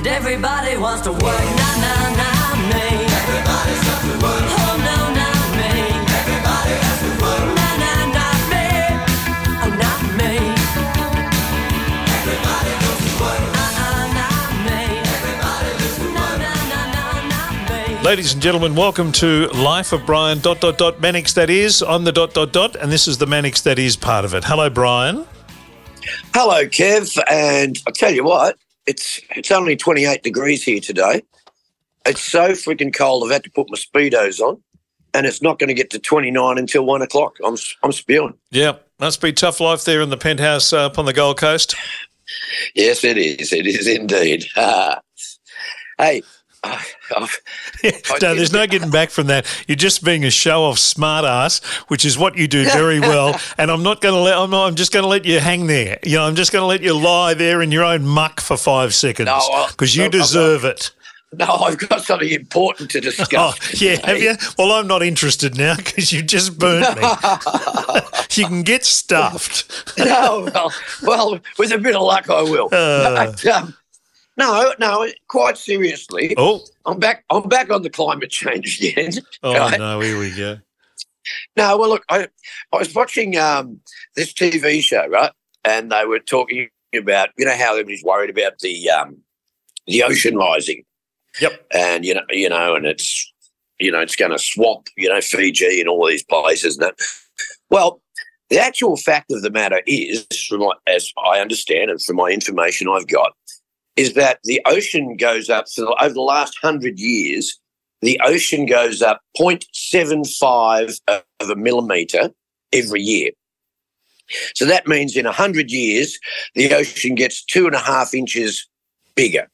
And everybody wants to work, nah, nah, nah, me. Everybody's got to work. Oh, no, not me. Everybody has to work. Nah, nah, not me. Oh, not me. Everybody goes to work. Ah, ah, not me. Everybody lives to work. Nah, nah, nah, nah, not me. Ladies and gentlemen, welcome to Life of Brian dot dot dot Mannix that is. I'm the dot dot dot, and this is the Mannix that is part of it. Hello, Brian. Hello, Kev, and I tell you what, it's it's only 28 degrees here today. It's so freaking cold. I've had to put my speedos on, and it's not going to get to 29 until one o'clock. I'm I'm spewing. Yeah, must be tough life there in the penthouse uh, up on the Gold Coast. Yes, it is. It is indeed. hey, I- no, there's no getting back from that. You're just being a show off smart ass, which is what you do very well. And I'm not going to let. I'm, not, I'm just going to let you hang there. You know, I'm just going to let you lie there in your own muck for five seconds No, because you no, I'm deserve it. no, I've got something important to discuss. Oh, yeah, have you? Well, I'm not interested now because you just burnt me. you can get stuffed. no, well, well, with a bit of luck, I will. Uh. But, um, no, no, quite seriously, Oh, I'm back. I'm back on the climate change again. oh right? no, here we go. No, well, look, I, I was watching um, this TV show, right? And they were talking about, you know, how everybody's worried about the um, the ocean rising. Yep. And you know, you know, and it's you know, it's going to swamp, you know, Fiji and all these places. And that. Well, the actual fact of the matter is, from what, as I understand and from my information I've got, is that the ocean goes up for the, over the last hundred years. The ocean goes up 0.75 of a millimeter every year. So that means in 100 years, the ocean gets two and a half inches bigger.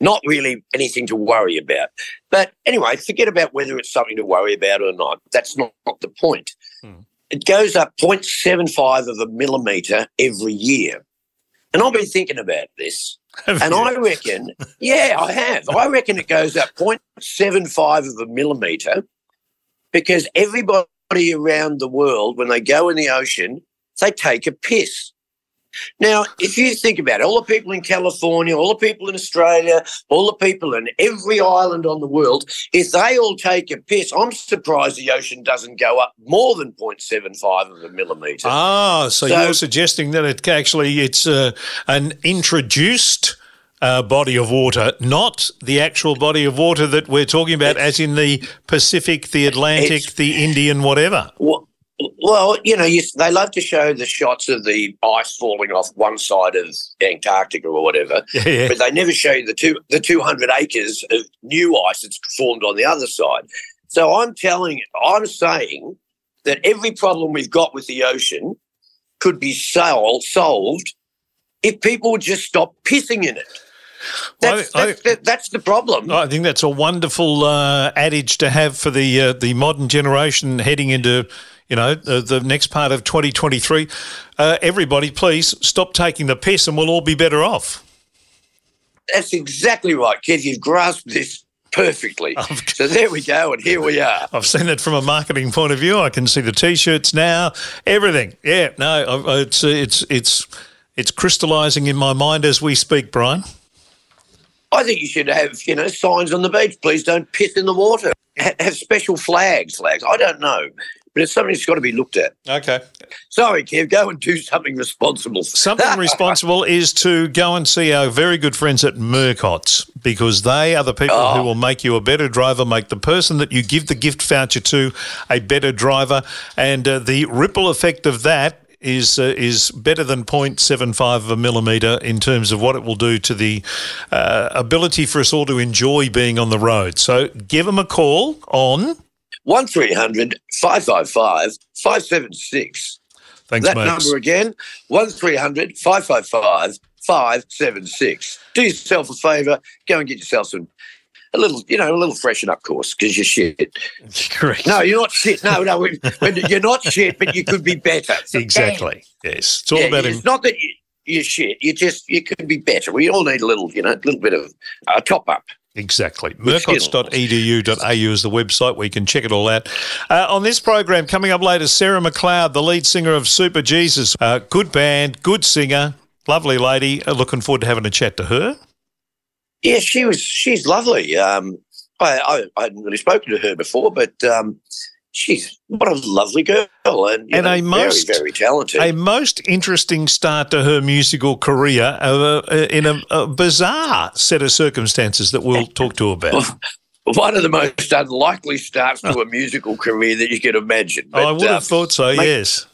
Not really anything to worry about. But anyway, forget about whether it's something to worry about or not. That's not, not the point. Hmm. It goes up 0.75 of a millimeter every year. And I've been thinking about this. And I reckon, yeah, I have. I reckon it goes up 0.75 of a millimeter because everybody around the world, when they go in the ocean, they take a piss. Now, if you think about it, all the people in California, all the people in Australia, all the people in every island on the world, if they all take a piss, I'm surprised the ocean doesn't go up more than 0.75 of a millimetre. Ah, so, So- you're suggesting that it actually it's uh, an introduced uh, body of water, not the actual body of water that we're talking about, as in the Pacific, the Atlantic, the Indian, whatever. Well, well, you know, you, they love to show the shots of the ice falling off one side of Antarctica or whatever, Yeah. but they never show you the two the two hundred acres of new ice that's formed on the other side. So I'm telling, I'm saying that every problem we've got with the ocean could be sol- solved if people would just stop pissing in it. That's, I- that's, that- that's the problem. I think that's a wonderful uh, adage to have for the uh, the modern generation heading into you know the, the next part of 2023. Uh, everybody, please stop taking the piss, and we'll all be better off. That's exactly right, Kev. You've grasped this perfectly. So there we go, and here we are. I've seen it from a marketing point of view. I can see the t-shirts now, everything. Yeah, no, it's it's it's it's crystallising in my mind as we speak, Brian. I think you should have, you know, signs on the beach. Please don't piss in the water. Have special flags. Flags. I don't know, but it's something that's got to be looked at. Okay. Sorry, Kev. Go and do something responsible. Something responsible is to go and see our very good friends at Murcott's because they are the people Oh. who will make you a better driver, make the person that you give the gift voucher to a better driver, and uh, the ripple effect of that is uh, is better than 0.75 of a millimetre in terms of what it will do to the uh, ability for us all to enjoy being on the road. So give them a call on. One 555 576 Thanks, That mate. number again, 1300 555 576. Do yourself a favour, go and get yourself some, a little, you know, a little freshen up course because you're shit. Correct. No, you're not shit. No, no, we- when you're not shit, but you could be better. Exactly. Yes. It's all Yeah, about it's him. not that you, you're shit. You just, you could be better. We all need a little, you know, a little bit of a top up. Exactly. With Murcotts.edu.au is the website where you can check it all out. Uh, on this program, coming up later, Sarah McLeod, the lead singer of Superjesus. Uh, good band, good singer, lovely lady. Uh, looking forward to having a chat to her. Yeah, she was. She's lovely. Um, I, I, I hadn't really spoken to her before, but um, she's what a lovely girl, and, And know, a most- very, very talented. A most interesting start to her musical career uh, uh, in a, a bizarre set of circumstances that we'll talk to about. One of the most unlikely starts to a musical career that you can imagine. I would have um, thought so, mate- yes.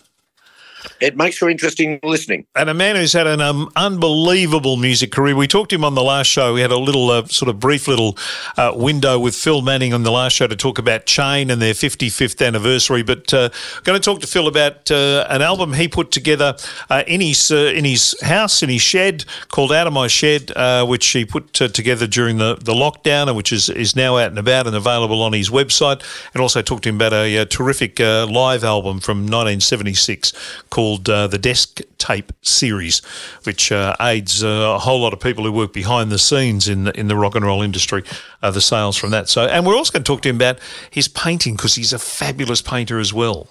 It makes for interesting listening. And a man who's had an um, unbelievable music career. We talked to him on the last show. We had a little, uh, sort of brief little uh, window with Phil Manning on the last show to talk about Chain and their 55th anniversary. But uh, going to talk to Phil about uh, an album he put together uh, in his uh, in his house, in his shed, called Out of My Shed, which he put together during the, the lockdown and which is, is now out and about and available on his website. And also talked to him about a, uh terrific live album from 1976 called uh, the Desk Tape Series, which uh, aids uh, a whole lot of people who work behind the scenes in the, in the rock and roll industry, uh, the sales from that. So, and we're also going to talk to him about his painting because he's a fabulous painter as well.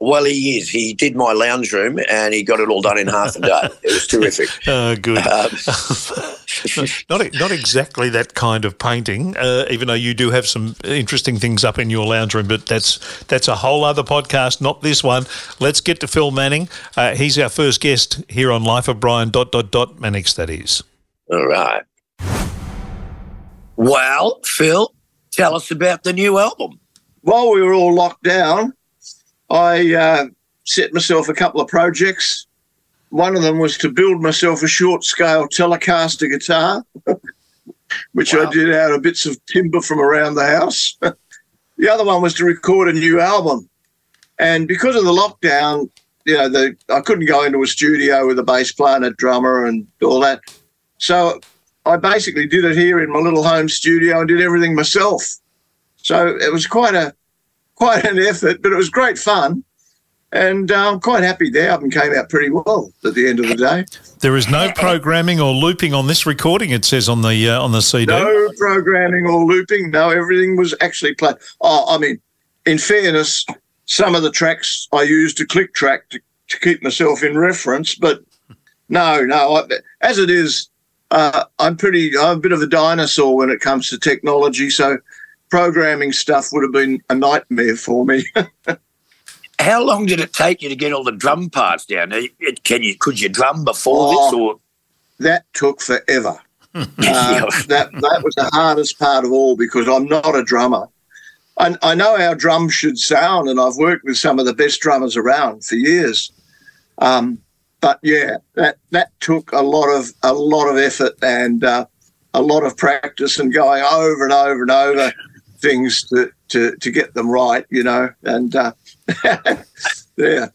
Well, he is. He did my lounge room, and he got it all done in half a day. It was terrific. Uh, good. Um, not not exactly that kind of painting, uh, even though you do have some interesting things up in your lounge room. But that's that's a whole other podcast, not this one. Let's get to Phil Manning. Uh, he's our first guest here on Life of Brian. Dot dot dot Mannix. That is. all right. Well, Phil, tell us about the new album. while we were all locked down, I uh, set myself a couple of projects. One of them was to build myself a short scale Telecaster guitar, which Wow. I did out of bits of timber from around the house. the other one was to record a new album. And because of the lockdown, you know, the, I couldn't go into a studio with a bass player and a drummer and all that. So I basically did it here in my little home studio and did everything myself. So it was quite a quite an effort, but it was great fun. And uh, I'm quite happy the album came out pretty well at the end of the day. There is no programming or looping on this recording. It says on the uh, on the CD. No programming or looping. No, everything was actually played. Oh, I mean, in fairness, some of the tracks I used a click track to, to keep myself in reference, but no, no. I, as it is, uh, I'm pretty. I'm a bit of a dinosaur when it comes to technology. So programming stuff would have been a nightmare for me. How long did it take you to get all the drum parts down? Can you could you drum before Oh. this or that took forever. Uh, that that was the hardest part of all because I'm not a drummer. I, I know how drums should sound, and I've worked with some of the best drummers around for years. Um, but yeah, that that took a lot of a lot of effort and uh, a lot of practice and going over and over and over things to to, to get them right, you know. And uh, yeah,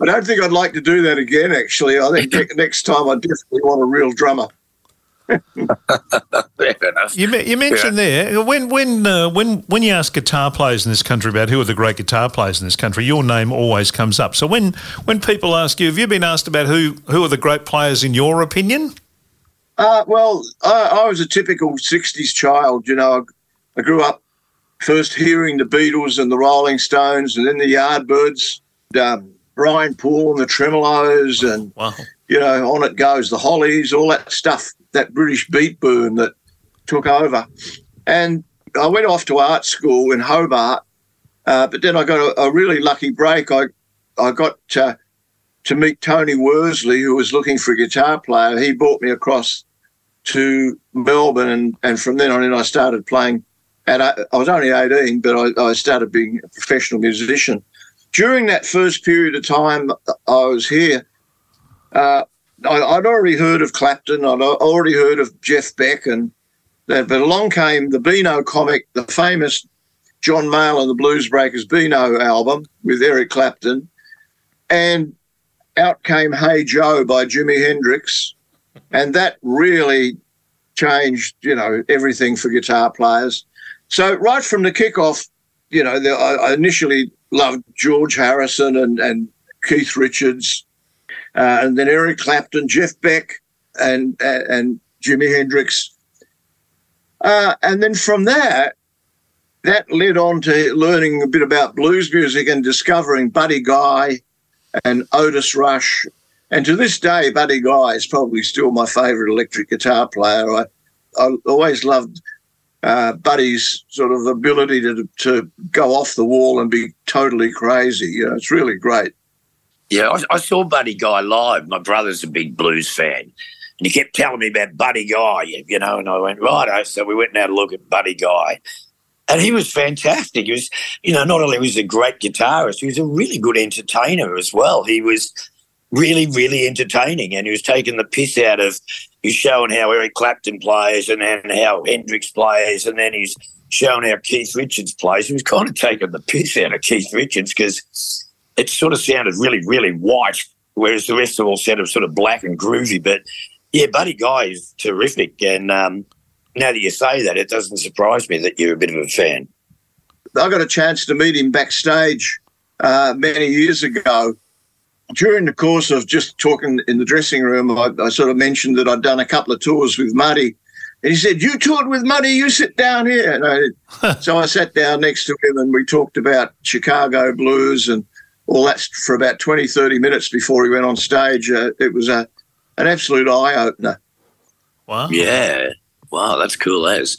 I don't think I'd like to do that again. Actually, I think ne- next time I definitely want a real drummer. fair enough? You, you mentioned there when when uh, when when you ask guitar players in this country about who are the great guitar players in this country, your name always comes up. So when when people ask you, have you been asked about who who are the great players in your opinion? Uh, well, I, I was a typical 60s child. You know, I, I grew up first hearing the Beatles and the Rolling Stones and then the Yardbirds, um, Brian Poole and the Tremeloes, and, Wow. you know, on it goes, the Hollies, all that stuff, that British beat boom that took over. And I went off to art school in Hobart, uh, but then I got a, a really lucky break. I, I got uh, to meet Tony Worsley, who was looking for a guitar player. He brought me across to Melbourne, and, and from then on in, I started playing. At I was only 18, but I, I started being a professional musician. During that first period of time I was here, uh, I, I'd already heard of Clapton, I'd already heard of Jeff Beck, and that, but along came the Beano comic, the famous John Mayall and the Blues Breakers Beano album with Eric Clapton, and out came Hey Joe by Jimi Hendrix, and that really changed, you know, everything for guitar players. So right from the kickoff, you know, the, I, initially loved George Harrison and, and Keith Richards, uh, and then Eric Clapton, Jeff Beck, and and, and Jimi Hendrix, uh, and then from that, that led on to learning a bit about blues music and discovering Buddy Guy and Otis Rush. And to this day, Buddy Guy is probably still my favourite electric guitar player. I, I always loved uh, Buddy's sort of ability to to go off the wall and be totally crazy. You know, it's really great. Yeah, I, I saw Buddy Guy live. My brother's a big blues fan. And he kept telling me about Buddy Guy, you know, and I went, righto. So we went and had a look at Buddy Guy. And he was fantastic. He was, you know, not only was he a great guitarist, he was a really good entertainer as well. He was really, really entertaining and he was taking the piss out of, he's showing how Eric Clapton plays and then how Hendrix plays and then he's showing how Keith Richards plays. He was kind of taking the piss out of Keith Richards because it sort of sounded really, really white, whereas the rest of all sounded sort of black and groovy. But yeah, Buddy Guy is terrific. And um, now that you say that, it doesn't surprise me that you're a bit of a fan. I got a chance to meet him backstage uh, many years ago. During the course of just talking in the dressing room, I, I sort of mentioned that I'd done a couple of tours with Muddy. And he said, You toured with Muddy, you sit down here. And I, so I sat down next to him and we talked about Chicago blues and all that for about 20, 30 minutes before he went on stage. Uh, it was a, an absolute eye opener. Wow. Yeah. Wow, that's cool as.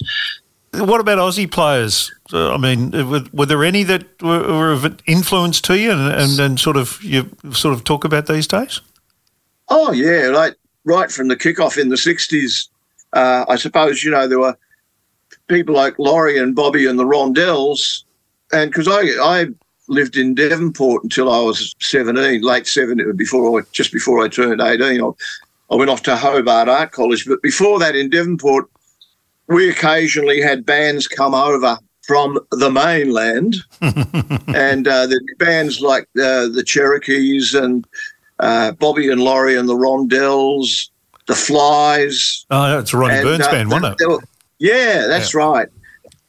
What about Aussie players? Uh, I mean, were, were there any that were, were of influence to you, and, and, and sort of you sort of talk about these days? Oh, yeah. Like right from the kickoff in the 60s, uh, I suppose, you know, there were people like Laurie and Bobby and the Rondells. And because I, I lived in Devonport until I was 17, late 17, before I, just before I turned 18. I, I went off to Hobart Art College. But before that, in Devonport, we occasionally had bands come over from the mainland, and uh, the bands like uh, the Cherokees and uh, Bobby and Laurie and the Rondells, the Flies. Oh, that's Ronnie and, Burns uh, band, wasn't it? were- yeah, that's right.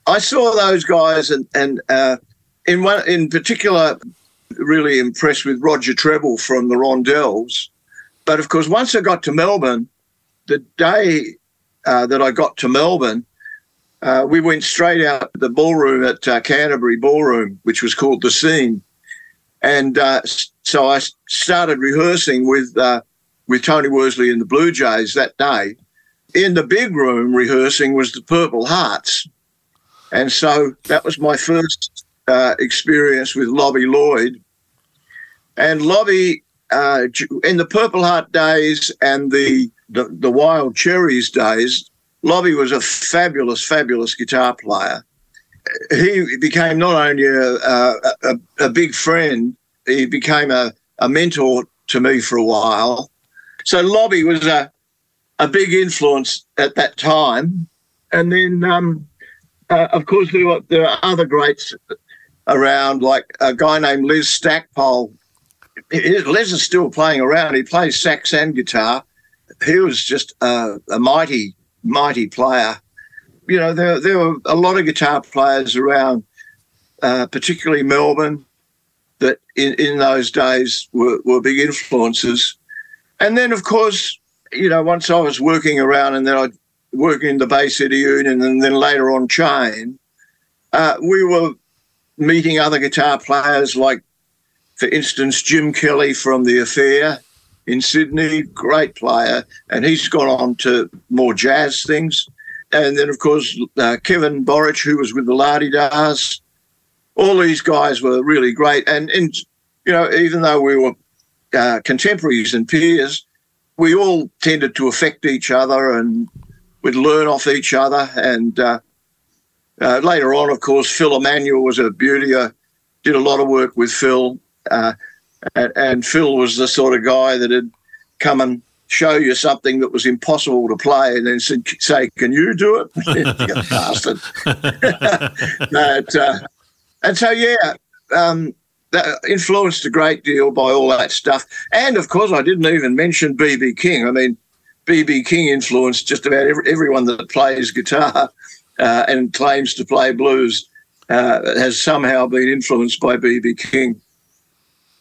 I saw those guys, and and uh, in one in particular, really impressed with Roger Treble from the Rondells. But of course, once I got to Melbourne, the day uh, that I got to Melbourne, uh, we went straight out the ballroom at uh, Canterbury Ballroom, which was called the Scene, and uh, so I started rehearsing with uh, with Tony Worsley and the Blue Jays that day. In the big room, rehearsing was the Purple Hearts, and so that was my first uh, experience with Lobby Lloyd. And Lobby, in the Purple Heart days and the, the the Wild Cherries days, Lobby was a fabulous, fabulous guitar player. He became not only a, a, a, a big friend, he became a, a mentor to me for a while. So Lobby was a, a big influence at that time. And then, um, uh, of course, there were, there are other greats around, like a guy named Les Stacpool. Les is still playing around. He plays sax and guitar. He was just a mighty, mighty player. You know, there, there were a lot of guitar players around, uh, particularly Melbourne, that in, in those days were, were big influences. And then, of course, you know, once I was working around and then I working in the Bay City Union and then later on Chain, uh, we were meeting other guitar players like, for instance, Jim Kelly from The Affair in Sydney, great player, and he's gone on to more jazz things. And then, of course, uh, Kevin Borich, who was with the La De Das. All these guys were really great. And, and you know, even though we were uh, contemporaries and peers, we all tended to affect each other and we'd learn off each other. And uh, uh, later on, of course, Phil Emmanuel was a beauty. I did a lot of work with Phil. And, and Phil was the sort of guy that had come and show you something that was impossible to play and then said, say, can you do it? Bastard. but, uh, and so, yeah, um, that influenced a great deal by all that stuff. And of course, I didn't even mention BB King. I mean, BB King influenced just about every, everyone that plays guitar uh, and claims to play blues uh, has somehow been influenced by BB King.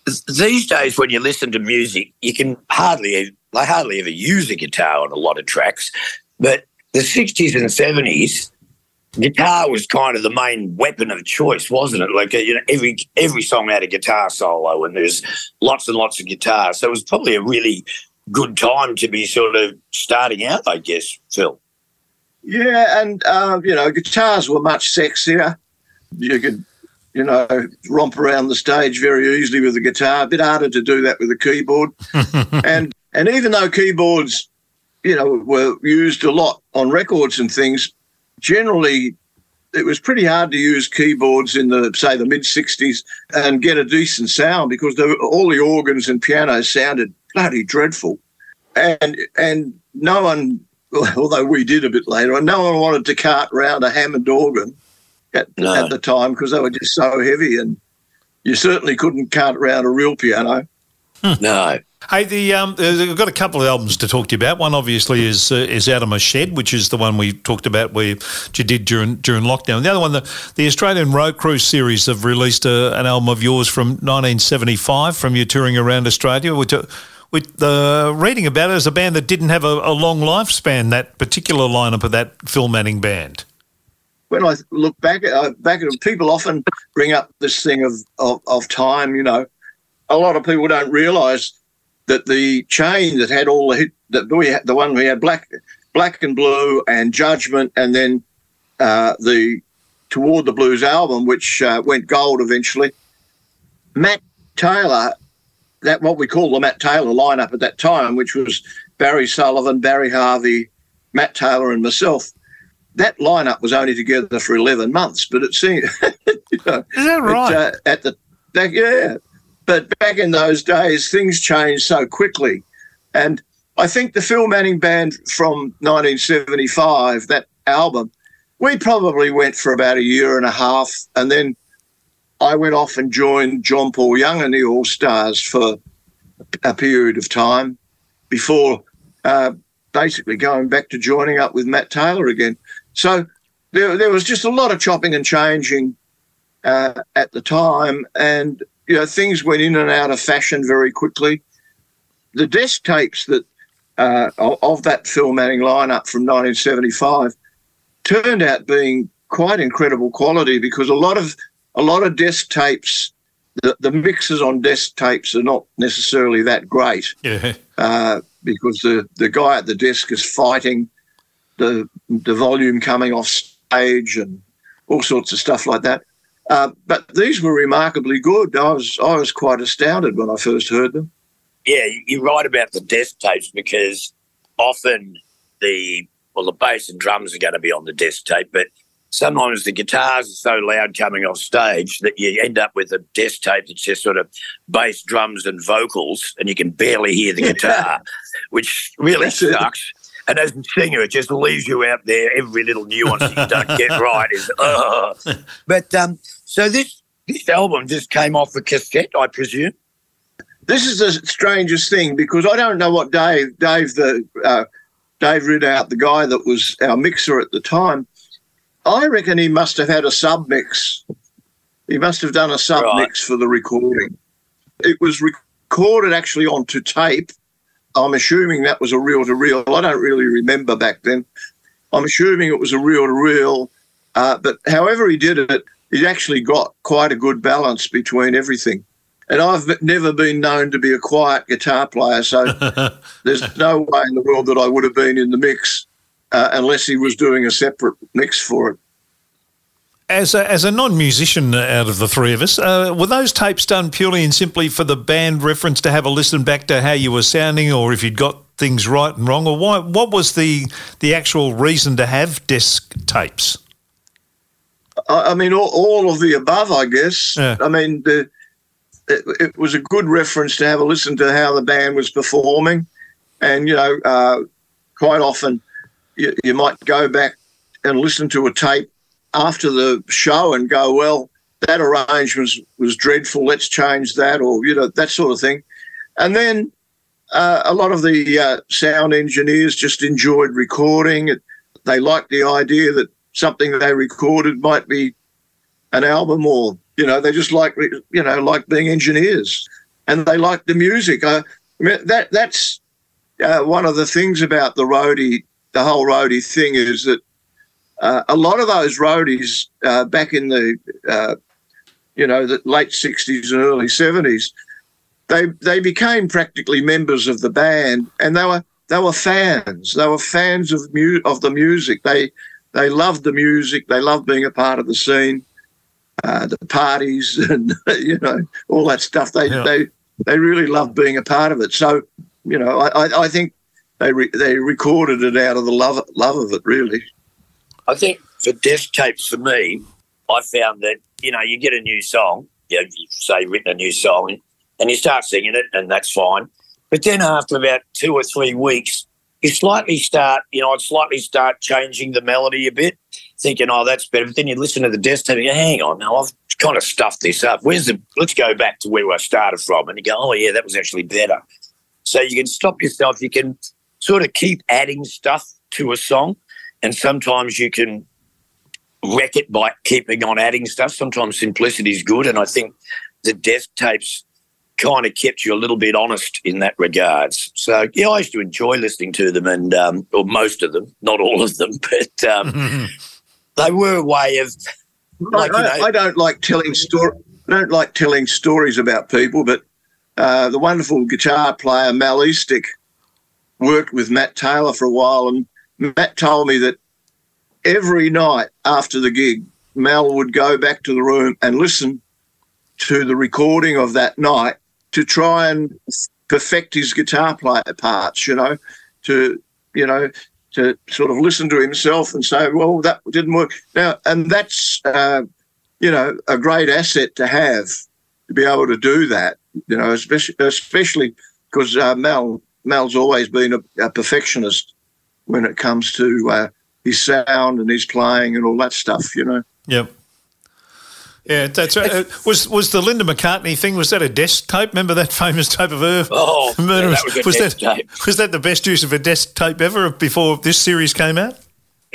These days, when you listen to music, you can hardly, they hardly ever use a guitar on a lot of tracks. But the 60s and 70s, guitar was kind of the main weapon of choice, wasn't it? Like, you know, every every song had a guitar solo and there's lots and lots of guitar. So it was probably a really good time to be sort of starting out, I guess, Phil. Yeah, and uh, you know, guitars were much sexier. You could, you know, romp around the stage very easily with a guitar. A bit harder to do that with a keyboard. and and even though keyboards, you know, were used a lot on records and things, generally it was pretty hard to use keyboards in the say the mid '60s and get a decent sound because were, all the organs and pianos sounded bloody dreadful, and and no one although we did a bit later no one wanted to cart round a Hammond organ at, No. at the time because they were just so heavy, and you certainly couldn't cart around a real piano. No. Hey, the um, uh, I've got a couple of albums to talk to you about. One obviously is uh, is Out of My Shed, which is the one we talked about where you did during during lockdown. The other one, the, the Australian Road Crew series, have released a, an album of yours from 1975 from your touring around Australia. Which, uh, with the reading about it as a band that didn't have a, a long lifespan, that particular lineup of that Phil Manning band. When I look back at uh, back at people often bring up this thing of, of of time. You know, a lot of people don't realise that the chain that had all the hit that we had, the one we had black black and blue and judgment, and then uh, the toward the blues album, which uh, went gold eventually. Matt Taylor, that what we call the Matt Taylor lineup at that time, which was Barry Sullivan, Barry Harvey, Matt Taylor, and myself that lineup was only together for 11 months, but it seemed, you know, Is that right? it, uh, at the back, yeah. But back in those days, things changed so quickly. And I think the Phil Manning Band from 1975, that album, we probably went for about a year and a half. And then I went off and joined John Paul Young and the All Stars for a period of time before uh, basically going back to joining up with Matt Taylor again. So there, there was just a lot of chopping and changing uh, at the time, and you know things went in and out of fashion very quickly. The desk tapes that uh, of, that Phil Manning lineup from 1975 turned out being quite incredible quality because a lot of a lot of desk tapes, the, the mixes on desk tapes are not necessarily that great Yeah. uh, because the, the guy at the desk is fighting the the volume coming off stage and all sorts of stuff like that. Uh, but these were remarkably good. I was I was quite astounded when I first heard them. Yeah, you- you're right about the desk tapes because often the well the bass and drums are going to be on the desk tape, but sometimes the guitars are so loud coming off stage that you end up with a desk tape that's just sort of bass, drums, and vocals, and you can barely hear the guitar, which really sucks. And as a singer, it just leaves you out there. Every little nuance you don't get right is. Uh. But um, so this this album just came off a cassette, I presume. This is the strangest thing because I don't know what Dave Dave the uh, Dave Ridout, the guy that was our mixer at the time. I reckon he must have had a sub mix. He must have done a sub mix for the recording. It was recorded actually onto tape. I'm assuming that was a reel to reel. I don't really remember back then. I'm assuming it was a reel to reel. Uh, but however he did it, he actually got quite a good balance between everything. And I've never been known to be a quiet guitar player, so there's no way in the world that I would have been in the mix uh, unless he was doing a separate mix for it. As a, as a non musician out of the three of us, uh, were those tapes done purely and simply for the band reference to have a listen back to how you were sounding, or if you'd got things right and wrong, or why, what was the the actual reason to have desk tapes? I, I mean, all, all of the above, I guess. Yeah. I mean, the, it, it was a good reference to have a listen to how the band was performing. And, you know, uh, quite often you, you might go back and listen to a tape after the show and go, well, that arrangement was, dreadful. Let's change that, or, you know, that sort of thing. And then uh, a lot of the uh, sound engineers just enjoyed recording. They liked the idea that something they recorded might be an album, or you know, they just like you know like being engineers, and they like the music. I, I mean, that that's uh, one of the things about the roadie, the whole roadie thing is that uh, a lot of those roadies uh, back in the uh, you know the late sixties and early seventies, they they became practically members of the band, and they were they were fans. They were fans of mu- of the music. They they loved the music. They loved being a part of the scene, uh, the parties, and you know all that stuff. They Yeah. they they really loved being a part of it. So you know, I I, I think they re- they recorded it out of the love love of it. Really, I think for desk tapes, for me, I found that you know you get a new song, you, know, you say written a new song, and you start singing it, and that's fine. But then after about two or three weeks, you slightly start, you know, I'd slightly start changing the melody a bit, thinking, oh, that's better. But then you listen to the desk tape, and you go, hang on, now I've kind of stuffed this up. Where's the? Let's go back to where I started from, and you go, oh yeah, that was actually better. So you can stop yourself. You can sort of keep adding stuff to a song, and sometimes you can wreck it by keeping on adding stuff. Sometimes simplicity is good, and I think the desk tapes kind of kept you a little bit honest in that regards. So yeah, I used to enjoy listening to them, and um, or most of them, not all of them, but um, they were a way of like I, you know. I don't like telling story. I don't like telling stories about people, but uh, the wonderful guitar player Mal Eastick worked with Matt Taylor for a while, and Matt told me that every night after the gig, Mal would go back to the room and listen to the recording of that night to try and perfect his guitar player parts. You know, to you know to sort of listen to himself and say, well, that didn't work. Now, and that's, uh, you know, a great asset to have to be able to do that, you know, especially, especially because uh, Mel, Mel's always been a, a perfectionist when it comes to uh, his sound and his playing and all that stuff, you know. Yep. Yeah, that's right. Uh, was was the Linda McCartney thing? Was that a desk tape? Remember that famous tape of her? Oh, yeah, that was a was desk that tape. was that the best use of a desk tape ever before this series came out?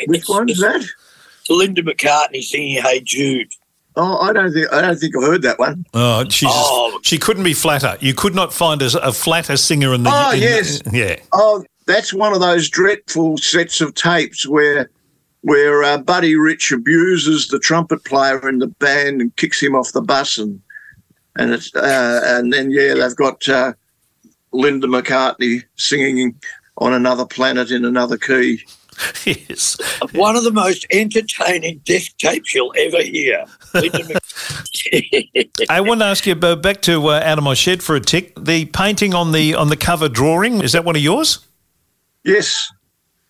Which one is that? Linda McCartney singing "Hey Jude." Oh, I don't think I don't think I've heard that one. Oh, she just, Oh. she couldn't be flatter. You could not find a, a flatter singer in the. Oh, in- yes. yeah. Oh, that's one of those dreadful sets of tapes where where uh, Buddy Rich abuses the trumpet player in the band and kicks him off the bus, and and it's uh, and then yeah, they've got uh, Linda McCartney singing on another planet in another key. yes. One of the most entertaining desk tapes you'll ever hear. I want to ask you back to uh, out of my shed for a tick. The painting on the on the cover drawing is that one of yours? Yes,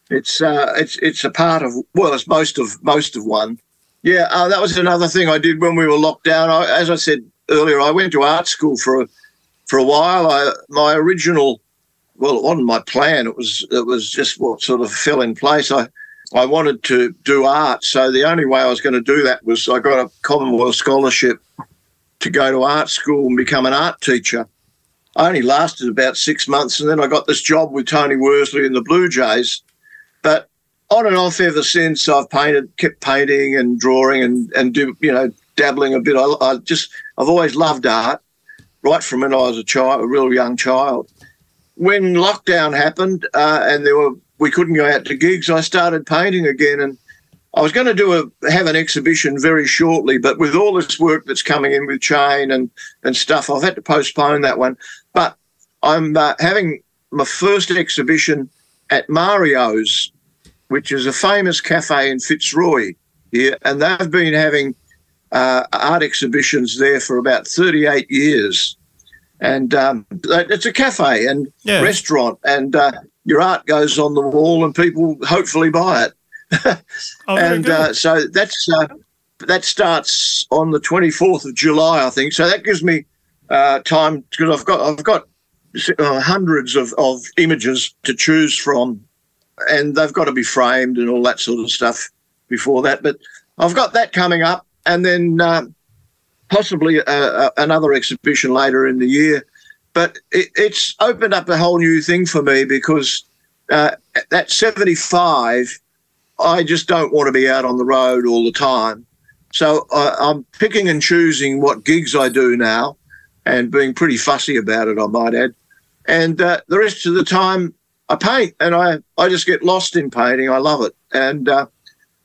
it's uh, it's it's a part of well, it's most of most of one. Yeah, uh, that was another thing I did when we were locked down. I, as I said earlier, I went to art school for a, for a while. I, my original, well, it wasn't my plan. It was it was just what sort of fell in place. I I wanted to do art, so the only way I was going to do that was I got a Commonwealth scholarship to go to art school and become an art teacher. I only lasted about six months, and then I got this job with Tony Worsley in the Blue Jays. But on and off ever since, I've painted, kept painting and drawing, and and do you know dabbling a bit. I, I just I've always loved art, right from when I was a child, a real young child. When lockdown happened uh, and there were we couldn't go out to gigs, I started painting again, and I was going to do a have an exhibition very shortly, but with all this work that's coming in with chain and and stuff, I've had to postpone that one. I'm uh, having my first exhibition at Mario's, which is a famous cafe in Fitzroy here, and they've been having uh, art exhibitions there for about 38 years. And um, it's a cafe and Yeah. restaurant, and uh, your art goes on the wall, and people hopefully buy it Oh, and uh, so that's uh, that starts on the 24th of July, I think. So that gives me uh, time because I've got I've got uh, hundreds of, of images to choose from, and they've got to be framed and all that sort of stuff before that. But I've got that coming up, and then um possibly uh, uh, another exhibition later in the year. But it, it's opened up a whole new thing for me because uh, at 75. I just don't want to be out on the road all the time. So I I'm picking and choosing what gigs I do now and being pretty fussy about it, I might add. And uh, the rest of the time, I paint and I, I just get lost in painting. I love it. And uh,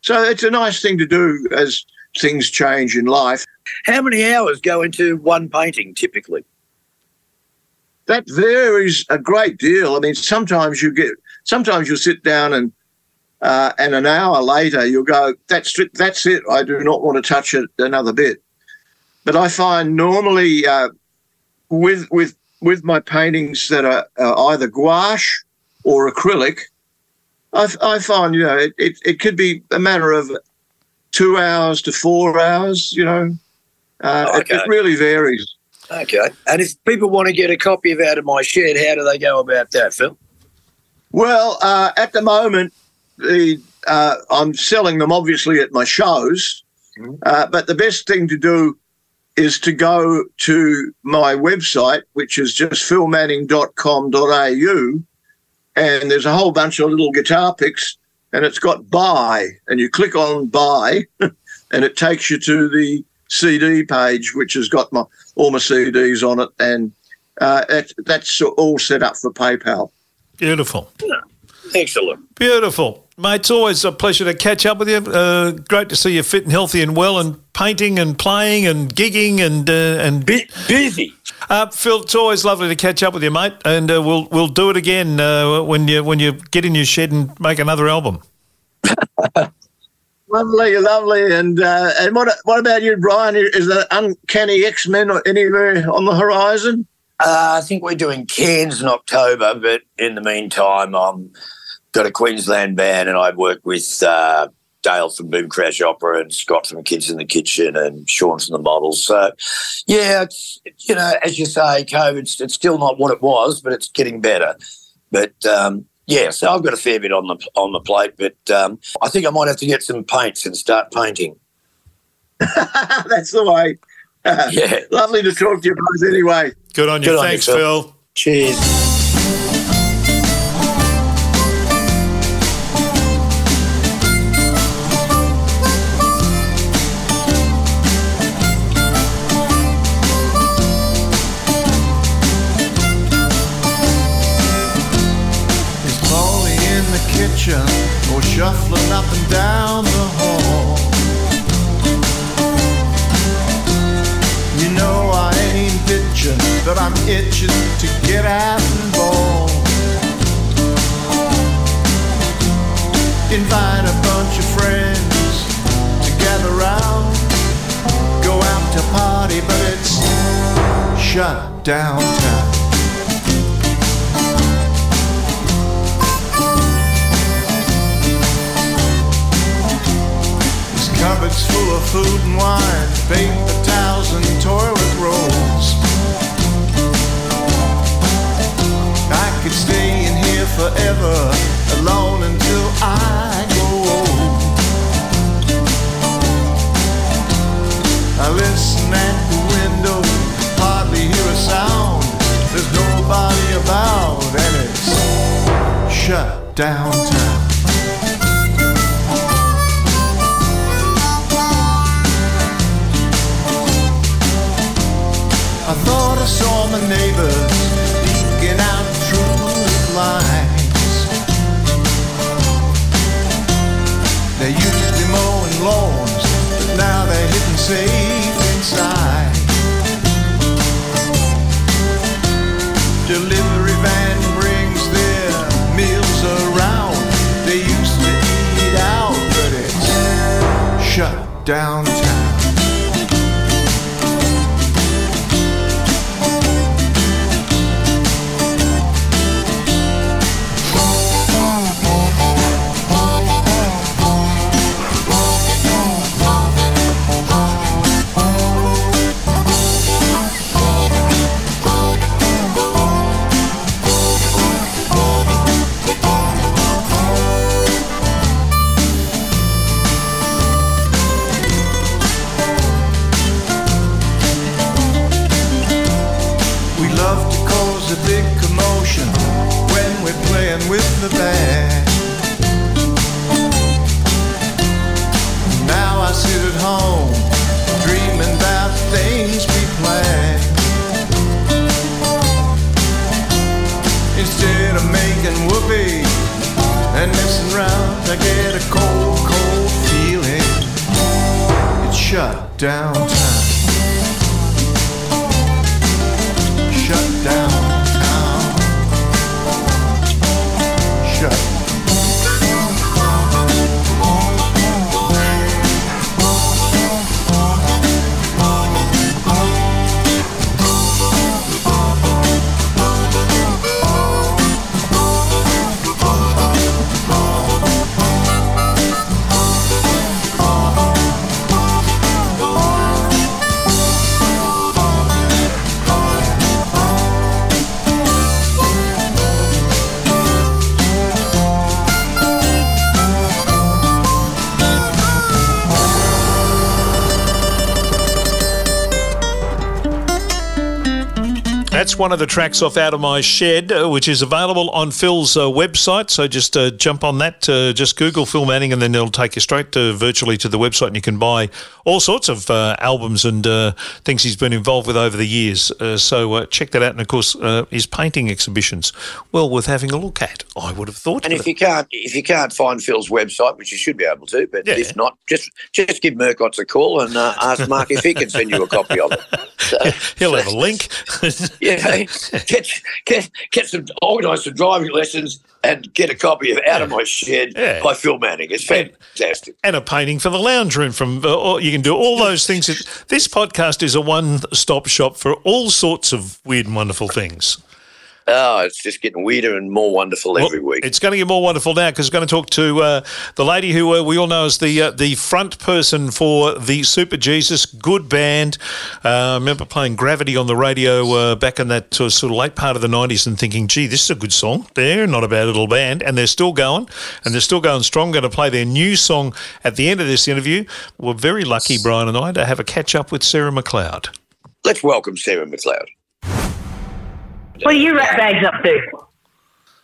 so it's a nice thing to do as things change in life. How many hours go into one painting typically? That varies a great deal. I mean, sometimes you get sometimes you'll sit down and uh, and an hour later you'll go, that's it, that's it. I do not want to touch it another bit. But I find normally uh, with with with my paintings that are uh, either gouache or acrylic, I, I find you know it, it, it could be a matter of two hours to four hours. You know, uh, it- Okay. it, really varies. Okay. And if people want to get a copy of Out of My Shed, how do they go about that, Phil? Well, uh, at the moment, the uh, I'm selling them obviously at my shows, Mhm. uh, but the best thing to do is to go to my website, which is just philmanning.com.au, and there's a whole bunch of little guitar picks, and it's got buy, and you click on buy, and it takes you to the CD page, which has got my all my CDs on it, and uh, that, that's all set up for PayPal. Beautiful. Excellent. Beautiful. Mate, it's always a pleasure to catch up with you. Uh, great to see you fit and healthy and well and painting and playing and gigging and uh, and Bu- busy. uh, Phil, it's always lovely to catch up with you, mate. And uh, we'll we'll do it again uh, when you when you get in your shed and make another album. Lovely, lovely. And uh, and what what about you, Brian? Is the uncanny X Men anywhere on the horizon? Uh, I think we're doing Cairns in October, but in the meantime, I'm got a Queensland band, and I work with uh, Dale from Boom Crash Opera and Scott from Kids in the Kitchen and Sean from the Models. So, yeah, it's you know, as you say, COVID's it's still not what it was, but it's getting better. But um, yeah, so I've got a fair bit on the on the plate, but um, I think I might have to get some paints and start painting. That's the way. Yeah, Lovely to talk to you both anyway. Good on you. Good on you, Thanks, Phil. Phil. cheers. I'm to get out and ball. Invite a bunch of friends to gather round, go out to party, but it's shut downtown. His cupboard's full of food and wine, paper towels and toilet rolls. Forever, alone until I go. I listen at the window, hardly hear a sound. There's nobody about, and it's shut downtown. I thought I saw my neighbors peeking out through the blinds. They used to be mowing lawns, but now they're hidden safe one of the tracks off Out of My Shed, uh, which is available on Phil's uh, website. So just uh, jump on that, uh, just Google Phil Manning, and then it'll take you straight to virtually to the website, and you can buy all sorts of uh, albums and uh, things he's been involved with over the years. Uh, so uh, check that out, and of course, uh, his painting exhibitions, well worth having a look at. I would have thought. And if you can't, if you can't find Phil's website, which you should be able to, but Yeah. if not, just just give Murcotts a call and uh, ask Mark if he can send you a copy of it. So, He'll have a link. yeah, get get get some organise some driving lessons and get a copy of Out of My Shed Yeah. by Phil Manning. It's fantastic. and a painting for the lounge room from uh, you can do all those things this podcast is a one-stop shop for all sorts of weird and wonderful things Oh, it's just getting weirder and more wonderful every week. it's going to get more wonderful now because we're going to talk to uh, the lady who uh, we all know as the uh, the front person for the Superjesus good band. Uh, I remember playing Gravity on the radio uh, back in that uh, sort of late part of the '90s and thinking, "Gee, this is a good song. They're not a bad little band, and they're still going, and they're still going strong. Going to play their new song at the end of this interview. We're very lucky, Brian and I, to have a catch up with Sarah McLeod. Let's welcome Sarah McLeod. What are you rat bags up to?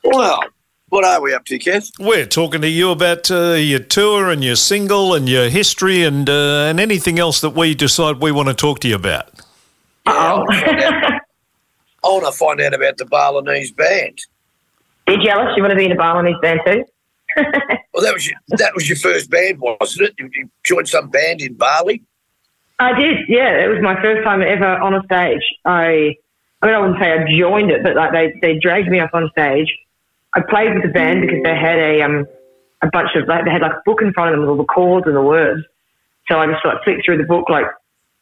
Well, what are we up to, Kev? We're talking to you about uh, your tour and your single and your history and uh, and anything else that we decide we want to talk to you about. Oh, I want to find out about the Balinese band. you jealous? You want to be in a Balinese band too? Well, that was your, that was your first band, wasn't it? You, you joined some band in Bali. I did. Yeah, it was my first time ever on a stage. I, I mean, I wouldn't say I joined it, but like they they dragged me up on stage. I played with the band because they had a um a bunch of like they had like a book in front of them with all the chords and the words. So I just like flicked through the book like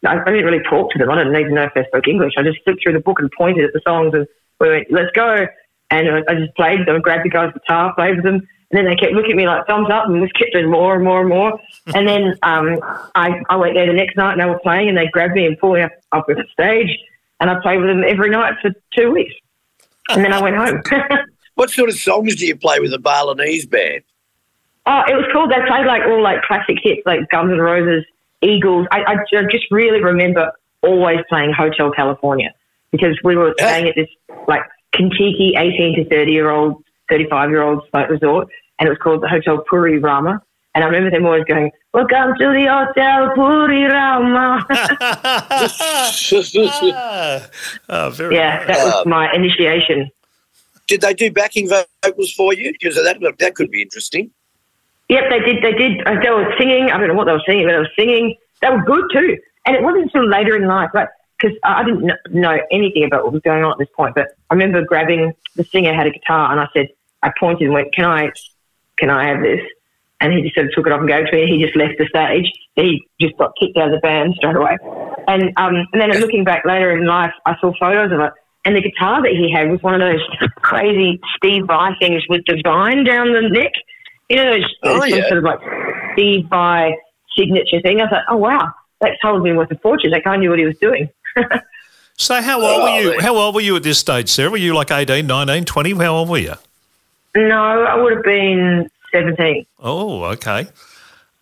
I, I didn't really talk to them. I didn't even know if they spoke English. I just flicked through the book and pointed at the songs and we went, "Let's go!" And I, just played them, grabbed the guy's guitar, played with them, and then they kept looking at me like thumbs up, and just kept doing more and more and more. And then um, I I went there the next night and they were playing, and they grabbed me and pulled me up up the stage, and I played with them every night for two weeks, and then I went home. What sort of songs do you play with a Balinese band? Oh, it was cool. They played like all like classic hits like Guns N' Roses, Eagles. I, I just really remember always playing Hotel California because we were Yeah. staying at this like Contiki 18 to 30 year old, 35 year old boat resort, and it was called the Hotel Puri Rama. And I remember them always going, "Welcome to the Hotel Puri Rama." Ah, very yeah, that was my initiation. Did they do backing vocals for you? Because that that could be interesting. Yep, they did. They did. They were singing. I don't know what they were singing, but they were singing. They were good too. And it wasn't until later in life, like because I didn't know anything about what was going on at this point. But I remember grabbing the singer had a guitar, and I said, I pointed and went, "Can I, can I have this?" And he just sort of took it off and gave it to me. He just left the stage. He just got kicked out of the band straight away. And um, and then looking back later in life, I saw photos of it. And the guitar that he had was one of those crazy Steve Vai things with the vine down the neck. You know, those, Oh, yeah. sort of like Steve Vai signature thing. I thought, oh wow, that told me worth a fortune. That guy knew what he was doing. So how old were you? How old were you at this stage, Sarah? Were you like 18, 19, 20? How old were you? No, I would have been 17. Oh, okay.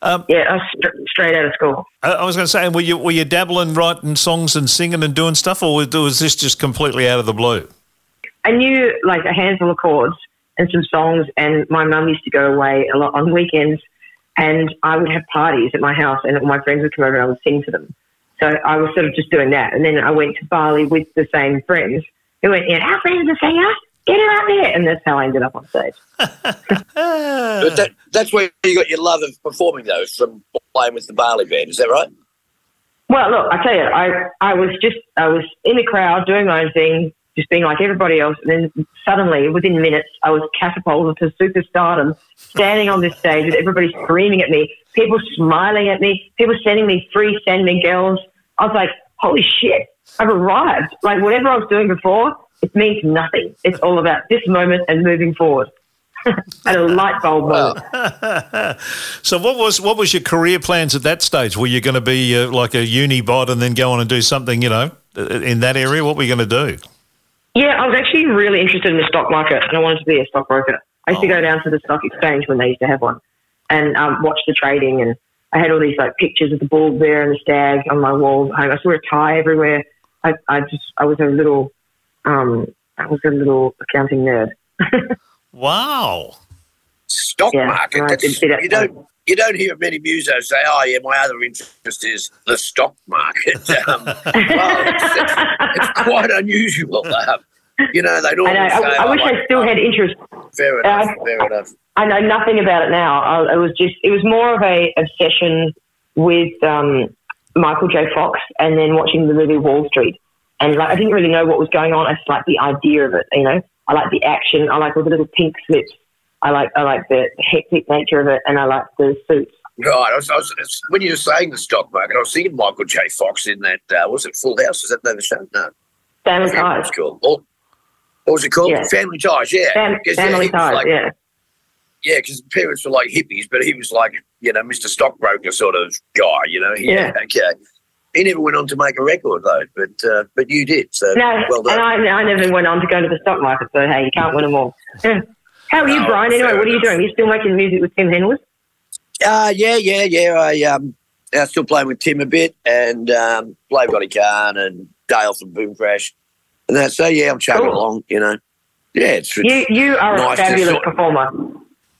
Yeah, I was st- straight out of school. I, I was going to say, were you were you dabbling, writing songs and singing and doing stuff, or was, was this just completely out of the blue? I knew like a handful of chords and some songs, and my mum used to go away a lot on weekends, and I would have parties at my house, and all my friends would come over and I would sing to them. So I was sort of just doing that, and then I went to Bali with the same friends who went, "Yeah, our friend's a singer, get her out there," and that's how I ended up on stage. But that, that's where you got your love of performing, though, from playing with the Bali band. Is that right? Well, look, I tell you, I I was just I was in the crowd doing my own thing, just being like everybody else, and then suddenly, within minutes, I was catapulted to superstardom, standing on this stage with everybody screaming at me, people smiling at me, people sending me free San Miguel's. I was like, holy shit, I've arrived! Like whatever I was doing before, it means nothing. It's all about this moment and moving forward. At a light bulb moment. So what was what was your career plans at that stage? Were you going to be uh, like a uni bod and then go on and do something, you know, uh, in that area? What were you going to do? Yeah, I was actually really interested in the stock market and I wanted to be a stockbroker. I used to go down to the stock exchange when they used to have one and um, watch the trading. And I had all these like pictures of the bull bear and the stag on my home. I saw a tie everywhere. I, I just, I was a little Um, I was a little accounting nerd. Wow. Stock Yeah, market. I that's- you don't you don't hear many musos say, "Oh yeah, my other interest is the stock market." Um, well, it's, it's- it's quite unusual. Um, you know, they I know. say, I, I "Oh, wish I still had interest. Fair enough. Uh, fair enough. I know nothing about it now. I, it was just it was more of a obsession with um, Michael J. Fox and then watching the movie Wall Street. And like I didn't really know what was going on. I just liked the idea of it. You know, I like the action. I like all the little pink slips. I like I like the hectic nature of it, and I like the suits. Right. I was, I was, when you were saying the stock market, I was thinking Michael J. Fox in that. Uh, was it Full House? Was that the show? No. Family what ties. it's called. What was it called? Yeah. Family Ties. Yeah. Fam- 'Cause, yeah, family ties. like- yeah. Yeah, because parents were like hippies, but he was like, you know, Mr. Stockbroker sort of guy, you know. He, Yeah. Okay. He never went on to make a record though, but uh, but you did. So No, well done. and I, I never went on to go to the stock market. So hey, you can't win them all. How are you, No, Brian? Anyway, what are you doing? You still making music with Tim Henwood? Uh, yeah, yeah, yeah. I um, I'm still playing with Tim a bit, and um, play Buddy Khan and Dale from Boom Crash, and that. So yeah, I'm chugging Cool. along. You know, yeah, it's. You you are Nice a fabulous performer.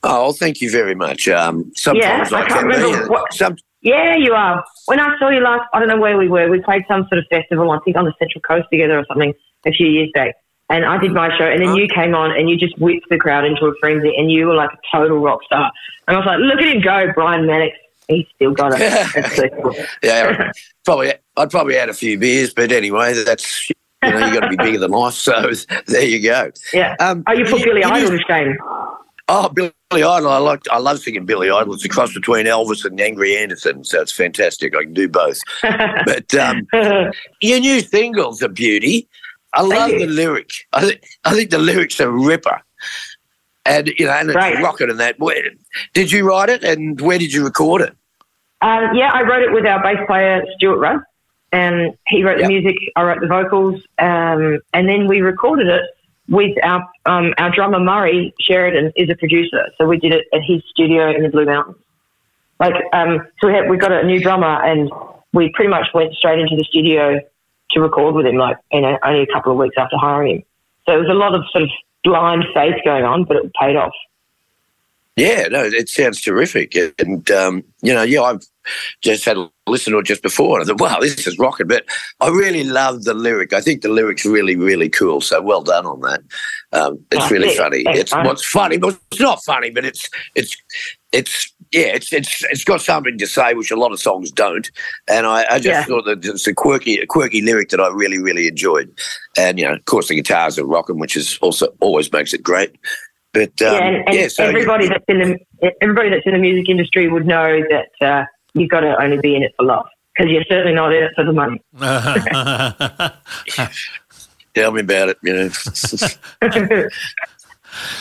oh, thank you very much. Um, sometimes Yeah, I I, can't can be. remember and what- Some, Yeah, you are. When I saw you last, I don't know where we were. We played some sort of festival, I think on the Central Coast together or something a few years back. And I did my show, and then you came on and you just whipped the crowd into a frenzy, and you were like a total rock star. And I was like, look at him go, Brian Mannix. He's still got it. Cool. yeah, probably. I'd probably had a few beers, but anyway, that's you know you got to be bigger than life. So there you go. Yeah. Um, Oh, you put Billy Idol do- to shame. Oh, Billy Idol. I like. I love singing Billy Idol. It's a cross between Elvis and Angry Anderson, so it's fantastic. I can do both. But um, your new single's a beauty. I love the lyric. I think. I think the lyrics are ripper. And you know, and it's Right. rocking and that. Where, did you write it, and where did you record it? Um, yeah, I wrote it with our bass player Stuart Rudd, and he wrote Yep. the music. I wrote the vocals, um, and then we recorded it with our um, our drummer Murray Sheridan is a producer, so we did it at his studio in the Blue Mountains. Like, um, so we had, we got a new drummer, and we pretty much went straight into the studio to record with him. Like, you know, only a couple of weeks after hiring him. So it was a lot of sort of blind faith going on, but it paid off. Yeah, no, it sounds terrific. And, um, you know, yeah, I've just had a listen to it just before. And I thought, wow, this is rocking. But I really love the lyric. I think the lyric's really, really cool. So well done on that. Um, it's Oh, really funny. It's what's funny, but it's not funny, but it's, it's, it's, yeah, it's, it's, it's got something to say, which a lot of songs don't. And I, I just Yeah. thought that it's a quirky, a quirky lyric that I really, really enjoyed. And, you know, of course, the guitars are rocking, which is also always makes it great. But, um, yeah, and, and yeah, so everybody that's in the everybody that's in the music industry would know that uh, you've got to only be in it for love because you're certainly not in it for the money. tell me about it, you know.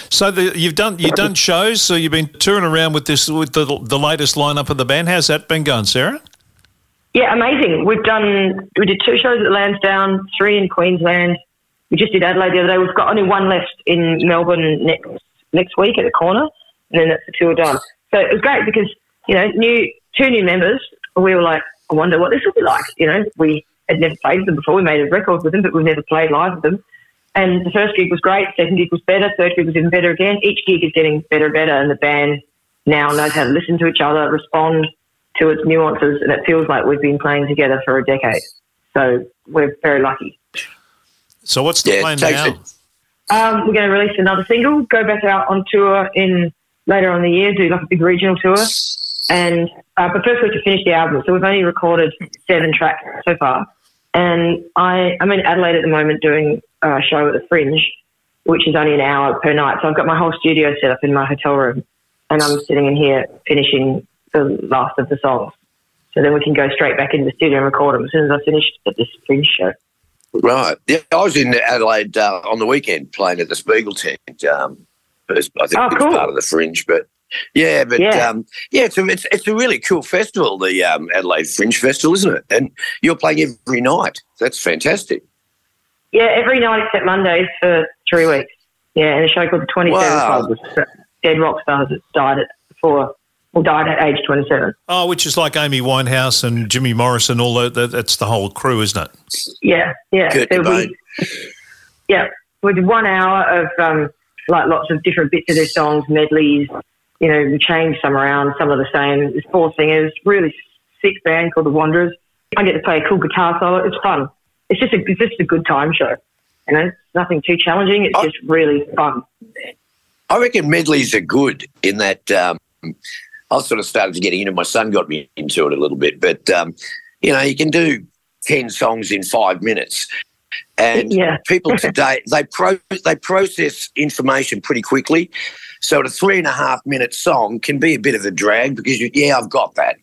so the, you've done you've done shows. So you've been touring around with this with the the latest lineup of the band. How's that been going, Sarah? yeah, amazing. We've done we did two shows at Lansdowne, three in Queensland. We just did Adelaide the other day. We've got only one left in Melbourne next next week at the corner, and then that's the tour done. So it was great because you know new two new members. We were like, I wonder what this will be like. You know, we had never played with them before. We made a record with them, but we've never played live with them. And the first gig was great. Second gig was better. Third gig was even better again. Each gig is getting better and better, and the band now knows how to listen to each other, respond to its nuances, and it feels like we've been playing together for a decade. So we're very lucky. So what's the Yeah, plan now? Um, we're going to release another single, go back out on tour in later on in the year, do like a big regional tour, and uh, but first we have to finish the album. So we've only recorded seven tracks so far, and I I'm in Adelaide at the moment doing a show at the Fringe, which is only an hour per night. So I've got my whole studio set up in my hotel room, and I'm sitting in here finishing the last of the songs. So then we can go straight back into the studio and record them as soon as I finish at this Fringe show. Right. Yeah, I was in Adelaide uh, on the weekend playing at the Spiegel tent. Um, first, I think Oh, it was cool. part of the Fringe, but yeah, but Yeah. um, yeah, it's a, it's it's a really cool festival, the um, Adelaide Fringe Festival, isn't it? And you're playing every night. That's fantastic. Yeah, every night except Mondays for three weeks. Yeah, and a show called the 27 Wow. Club with dead rock stars that died at before, or died at age 27. Oh, which is like Amy Winehouse and Jimmy Morrison. All that. that that's the whole crew, isn't it? Yeah, yeah. Kurt So we, yeah, we did one hour of um, like lots of different bits of their songs, medleys. You know, we changed some around, some of the same. There's four singers, really sick band called the Wanderers. I get to play a cool guitar solo. It's fun. It's just a it's just a good time show. You know, it's nothing too challenging. It's Oh. just really fun. I reckon medleys are good in that um, I sort of started to get into. My son got me into it a little bit, but um, you know, you can do ten songs in five minutes, and Yeah. people today they pro they process information pretty quickly. So a three and a half minute song can be a bit of a drag because you, yeah, I've got that.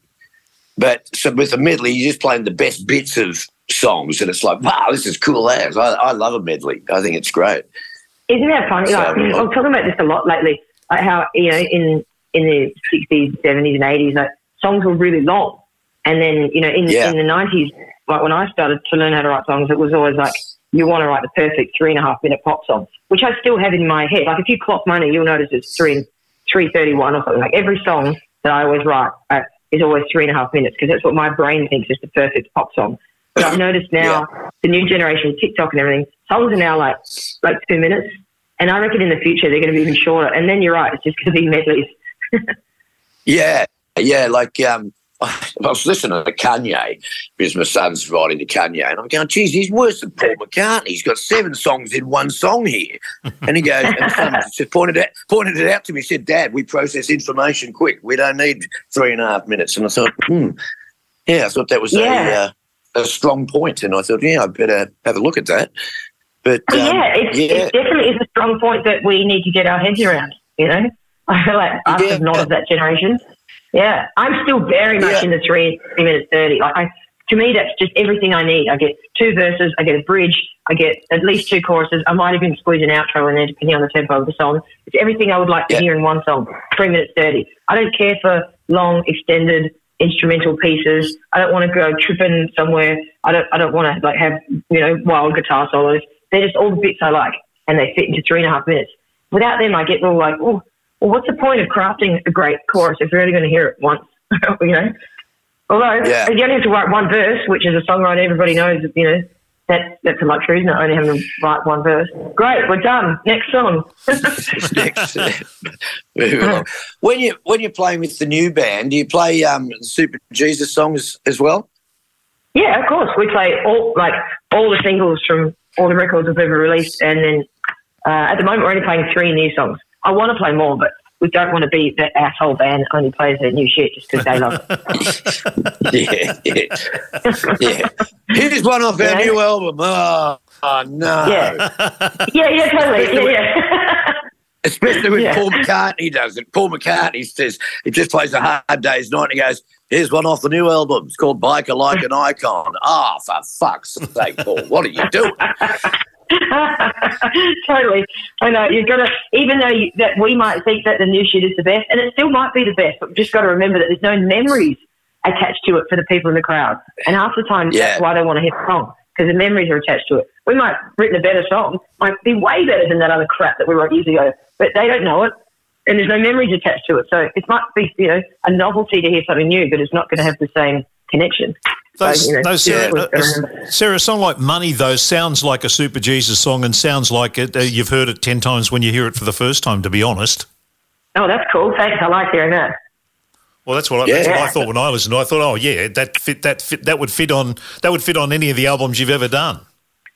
But so with a medley, you're just playing the best bits of songs, and it's like, wow, this is cool as. I, I love a medley. I think it's great. Isn't that funny? Like, So- I'm talking about this a lot lately. Like how you know in in the sixties, seventies, and eighties, like songs were really long, and then you know in Yeah. in the nineties, like when I started to learn how to write songs, it was always like you want to write the perfect three and a half minute pop song, which I still have in my head. Like if you clock money, you'll notice it's three three thirty one or something. Like every song that I always write uh, is always three and a half minutes because that's what my brain thinks is the perfect pop song. But I've noticed now the new generation, of TikTok and everything, songs are now like like two minutes. And I reckon in the future they're going to be even shorter. And then you're right, it's just going to be medleys. Yeah, yeah. Like um, I was listening to Kanye because my son's writing to Kanye, and I'm going, "Geez, he's worse than Paul McCartney. He's got seven songs in one song here." And he goes, and son just pointed it pointed it out to me. Said, "Dad, we process information quick. We don't need three and a half minutes." And I thought, hmm, yeah, I thought that was Yeah. a uh, a strong point, and I thought, yeah, I'd better have a look at that. But But um, yeah, it's, yeah. it definitely is a strong point that we need to get our heads around, you know? I feel like us Yeah. not of that generation. Yeah, I'm still very much Yeah. in the three, three minutes 30. Like, I, to me, that's just everything I need. I get two verses, I get a bridge, I get at least two choruses. I might even squeeze an outro in there depending on the tempo of the song. It's everything I would like to Yeah. hear in one song, three minutes 30. I don't care for long, extended instrumental pieces. I don't want to go tripping somewhere. I don't, I don't want to like have, you know, wild guitar solos. They're just all the bits I like and they fit into three and a half minutes. Without them, I get all like, oh, well, what's the point of crafting a great chorus if you're only going to hear it once, you know? Although Yeah. you only have to write one verse, which is a songwriter everybody knows, you know, that, that's a luxury, isn't it? Only having to write one verse. Great, we're done. Next song. next. Along. when you when you're playing with the new band, do you play um, Super Jesus songs as well? Yeah, of course. We play all like all the singles from all the records we've ever released, and then uh, at the moment we're only playing three new songs. I want to play more, but we don't want to be that asshole band that only plays their new shit just because they love it. yeah, yeah, yeah. Here's one off our Yeah. new album. Oh, oh, no. Yeah, yeah, yeah, totally. Yeah, yeah. Especially when Yeah. Paul McCartney does it. Paul McCartney says he just plays a hard day's night and he goes, Here's one off the new album. It's called Biker Like an Icon. Ah, for fuck's sake, Paul, what are you doing? totally. I know you've got to, even though you, that we might think that the new shit is the best, and it still might be the best, but we've just got to remember that there's no memories attached to it for the people in the crowd. And half the time, Yeah. that's why they want to hear the song because the memories are attached to it. We might have written a better song, might be way better than that other crap that we wrote years ago, but they don't know it. And there's no memories attached to it. So it might be, you know, a novelty to hear something new, but it's not going to have the same connection. Those, so, you know, those, Sarah, we've got to uh. Sarah, a song like Money, though, sounds like a Superjesus song and sounds like it, uh, you've heard it 10 times when you hear it for the first time, to be honest. Oh, that's cool. Thanks. I like hearing that. Well, that's what I, that's what I thought when I listened. I thought, oh yeah, that fit that fit that would fit on that would fit on any of the albums you've ever done.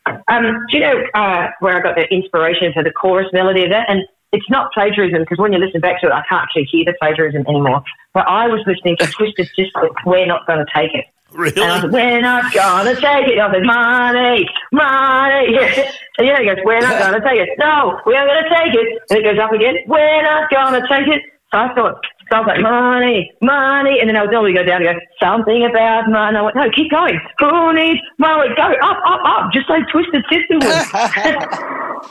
Um, do you know uh, where I got the inspiration for the chorus melody of that? And it's not plagiarism because when you listen back to it, I can't actually hear the plagiarism anymore. But I was listening to Twisted Sister, We're Not Going to Take It. Really? And I like, we're not going to take it. I like, money, money. Yeah. And you he goes, we're not going to take it. No, we are going to take it. And it goes up again, we're not going to take it. So I thought, so I was like, money, money. And then I was normally go down and go, something about money. I went, no, keep going. Who needs money? Go up, up, up, just like Twisted Sister would.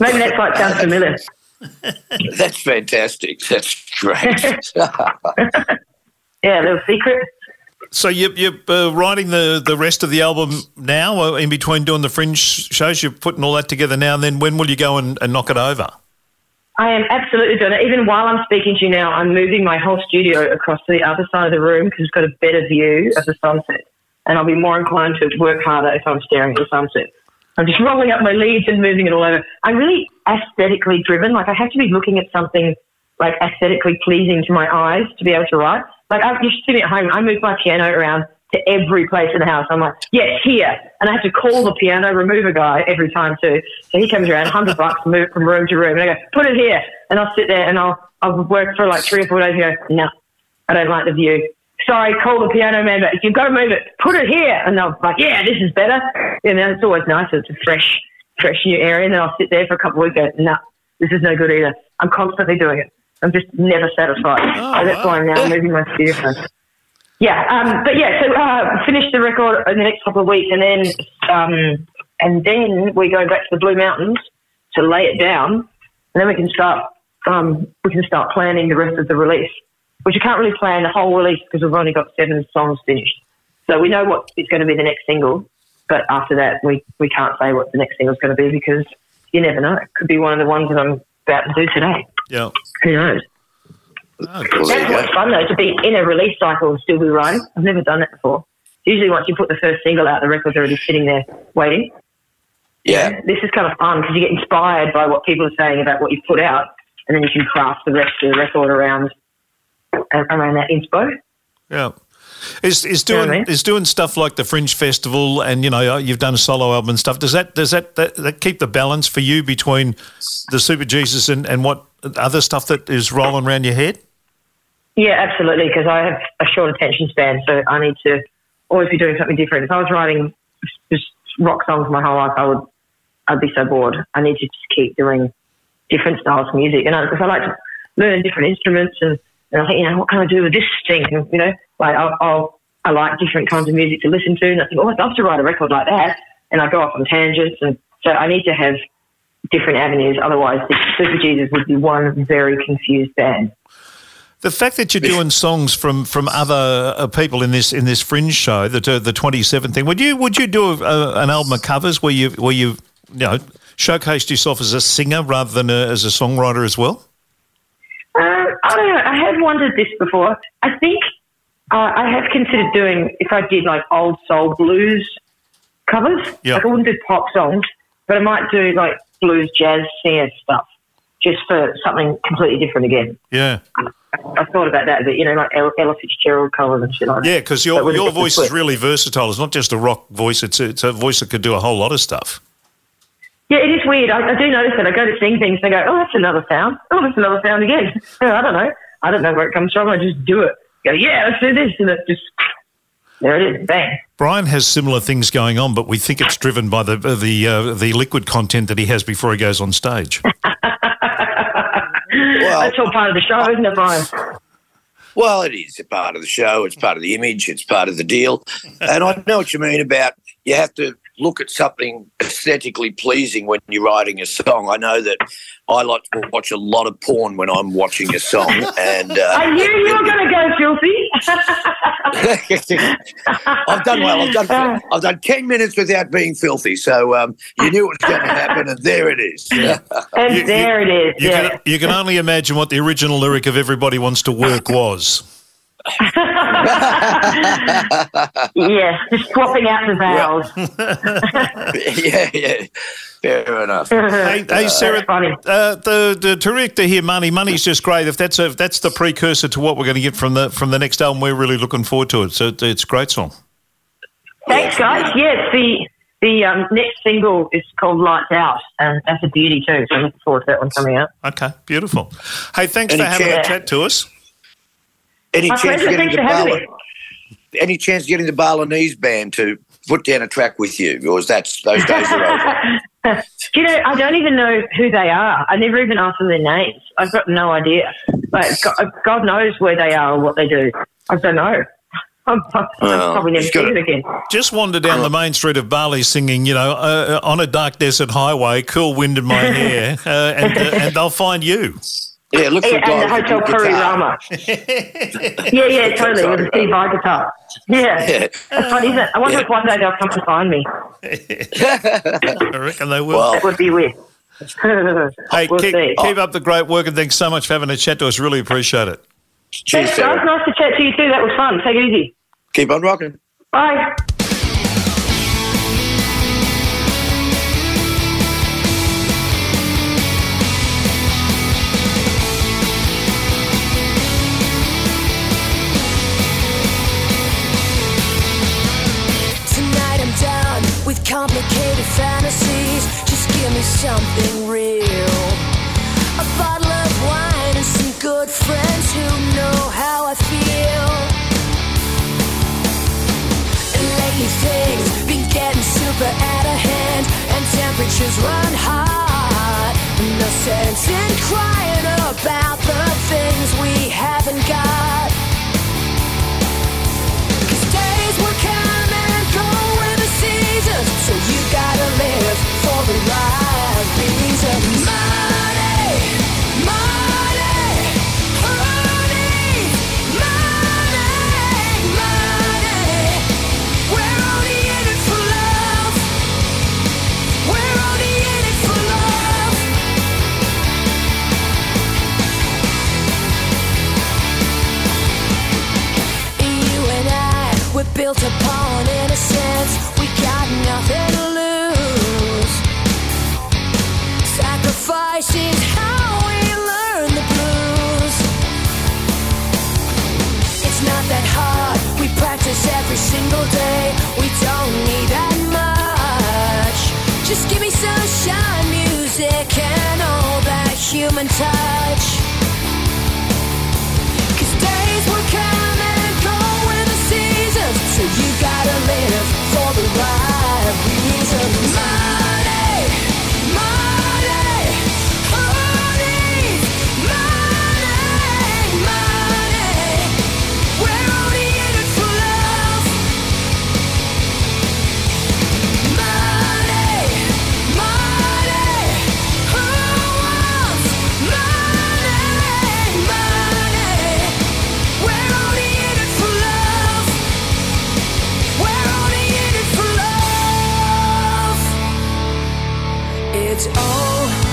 Maybe that's why it sounds familiar. That's fantastic. That's great. Yeah, a little secret. So you, you're uh, writing the, the rest of the album now, uh, in between doing the fringe shows. You're putting all that together now. And then when will you go and, and knock it over? I am absolutely doing it. Even while I'm speaking to you now, I'm moving my whole studio across to the other side of the room because it's got a better view of the sunset. And I'll be more inclined to work harder if I'm staring at the sunset. I'm just rolling up my leads and moving it all over. I'm really aesthetically driven. Like I have to be looking at something like aesthetically pleasing to my eyes to be able to write. Like I, you're sitting at home, I move my piano around to every place in the house. I'm like, yes, here, and I have to call the piano remover guy every time too. So he comes around, hundred bucks, move from room to room, and I go, put it here, and I'll sit there and I'll I'll work for like three or four days and go, no, I don't like the view. Sorry, call the piano man, but you've got to move it. Put it here, and they'll like, yeah, this is better. You know, it's always nice. It's a fresh, fresh new area, and then I'll sit there for a couple of weeks. and Go, no, this is no good either. I'm constantly doing it. I'm just never satisfied. so that's why I'm now moving my studio. phone. Yeah, um, but yeah, so uh, finish the record in the next couple of weeks, and then um, and then we go back to the Blue Mountains to lay it down, and then we can start um, we can start planning the rest of the release, which you can't really plan the whole release because we've only got seven songs finished. So we know what is going to be the next single, but after that, we, we can't say what the next single is going to be because you never know. It could be one of the ones that I'm about to do today. Yeah. Who knows? Ah, well, there That's go. what's fun though, to be in a release cycle and still be writing. I've never done that before. Usually once you put the first single out, the record's already sitting there waiting. Yeah. This is kind of fun because you get inspired by what people are saying about what you've put out and then you can craft the rest of the record around around that inspo. Yeah. Is is You know doing I mean? is doing stuff like the Fringe Festival and you know uh, you've done a solo album and stuff. Does that does that, that, that keep the balance for you between the Superjesus and, and what other stuff that is rolling around your head? Yeah, absolutely. Because I have a short attention span, so I need to always be doing something different. If I was writing just rock songs my whole life, I would I'd be so bored. I need to just keep doing different styles of music, you know, because I, like to learn different instruments, and, and I think you know what can I do with this thing? And, you know, like I'll, I'll I like different kinds of music to listen to, and I think oh I'd love to write a record like that, and I go off on tangents, and so I need to have different avenues. Otherwise, the Superjesus would be one very confused band. The fact that you're doing songs from from other uh, people in this in this Fringe show, the uh, the 27 thing, would you would you do a, a, an album of covers where you where you you know showcased yourself as a singer rather than a, as a songwriter as well? Uh, I don't know. I have wondered this before. I think uh, I have considered doing if I did like old soul blues covers. Yeah. Like I wouldn't do pop songs, but I might do like blues, jazz, singer stuff, just for something completely different again. Yeah. I thought about that, but you know, like Ella, Fitzgerald covers and shit like that. Yeah, because your your voice is really versatile. It's not just a rock voice; it's a, it's a voice that could do a whole lot of stuff. Yeah, it is weird. I, I do notice that. I go to sing things, and I go, "Oh, that's another sound. Oh, that's another sound again." I don't know. I don't know where it comes from. I just do it. Go, yeah, let's do this, and it just there it is. Bang. Brian has similar things going on, but we think it's driven by the the uh, the liquid content that he has before he goes on stage. Well, That's all part of the show, isn't it, Brian? Well, it is a part of the show. It's part of the image. It's part of the deal. And I know what you mean about you have to look at something aesthetically pleasing when you're writing a song. I know that I like to watch a lot of porn when I'm watching a song, and I uh, knew you were going to go filthy. I've done well. I've done I've done ten minutes without being filthy, so um, you knew it was going to happen, and there it is. and You- you- there it is. You, Yeah. can, you can only imagine what the original lyric of "Everybody Wants to Work" was. Yeah, just swapping out the vowels. yeah, yeah, fair enough. Hey, hey Sarah, uh, the the director here, money, money's just great. If that's a if that's the precursor to what we're going to get from the from the next album, we're really looking forward to it. So it's, it's a great song. Thanks, guys. Yeah, the the um, next single is called Lights Out, and that's a beauty too. So I'm looking forward to that one coming out. Okay, beautiful. Hey, thanks Any for having chance- a chat to us. Any My chance pleasure. of getting Thanks the for having me. any chance of getting the Balinese band to put down a track with you, or is that those days are over? You know, I don't even know who they are. I never even asked them their names. I've got no idea. Like, God, God knows where they are or what they do. I don't know. I'm, I'm Well, probably never you've see got them again. Just wander down the main street of Bali singing, you know, uh, uh, on a dark desert highway, cool wind in my hair, uh, and, uh, and they'll find you. Yeah, look for Yeah, a and the Hotel Puri guitar. Rama. yeah, yeah, totally. With a Steve Vai guitar. Yeah. Yeah. That's funny, isn't it? I wonder Yeah. if one day they'll come to find me. I reckon they will. Well, That would be weird. hey, we'll keep, see. keep up the great work, and thanks so much for having a chat to us. Really appreciate it. cheers, Thanks, guys. Nice to chat to you too. That was fun. Take it easy. Keep on rocking. Bye. Complicated fantasies. Just give me something real. A bottle of wine and some good friends who know how I feel. And lately things been getting super out of hand, and temperatures run hot. No sense in crying built upon innocence. We got nothing to lose. Sacrifice is how we learn the blues. It's not that hard. We practice every single day. We don't need that much. Just give me sunshine, music, and all that human touch. You gotta live for the right reason. It's only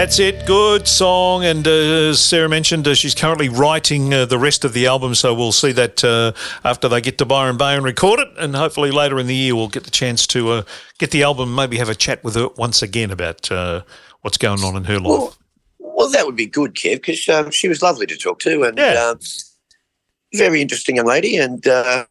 That's it. Good song. And uh, as Sarah mentioned, uh, she's currently writing uh, the rest of the album. So we'll see that uh, after they get to Byron Bay and record it. And hopefully later in the year, we'll get the chance to uh, get the album, maybe have a chat with her once again about uh, what's going on in her life. Well, well, that would be good, Kev, because um, she was lovely to talk to and Yeah. um, very interesting young lady, and uh,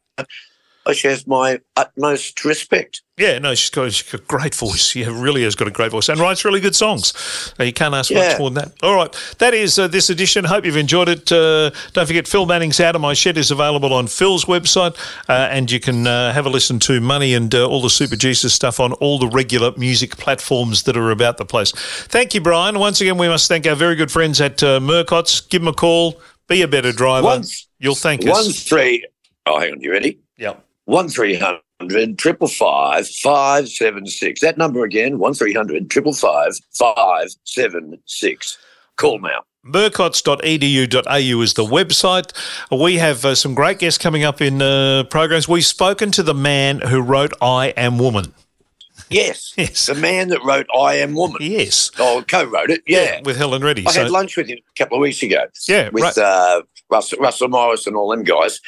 she has my utmost respect. Yeah, no, she's got, she's got a great voice. Yeah, really has got a great voice and writes really good songs. Uh, you can't ask Yeah. much more than that. All right, that is uh, this edition. Hope you've enjoyed it. Uh, don't forget, Phil Manning's Out of My Shed is available on Phil's website, uh, and you can uh, have a listen to Money and uh, all the Superjesus stuff on all the regular music platforms that are about the place. Thank you, Brian. Once again, we must thank our very good friends at uh, Murcott's. Give them a call. Be a better driver. Once- You'll thank One us. three. Oh, hang on, you ready? Yep. One three hundred triple five five seven six. That number again. One three hundred triple five five seven six. Call now. Murcotts.edu.au is the website. We have uh, some great guests coming up in uh, programs. We've spoken to the man who wrote I Am Woman. Yes. Yes. The man that wrote I Am Woman. Yes. Oh, co-wrote it. Yeah. With Helen Reddy. I So- had lunch with him a couple of weeks ago. Yeah, With right. uh, Russell, Russell Morris and all them guys.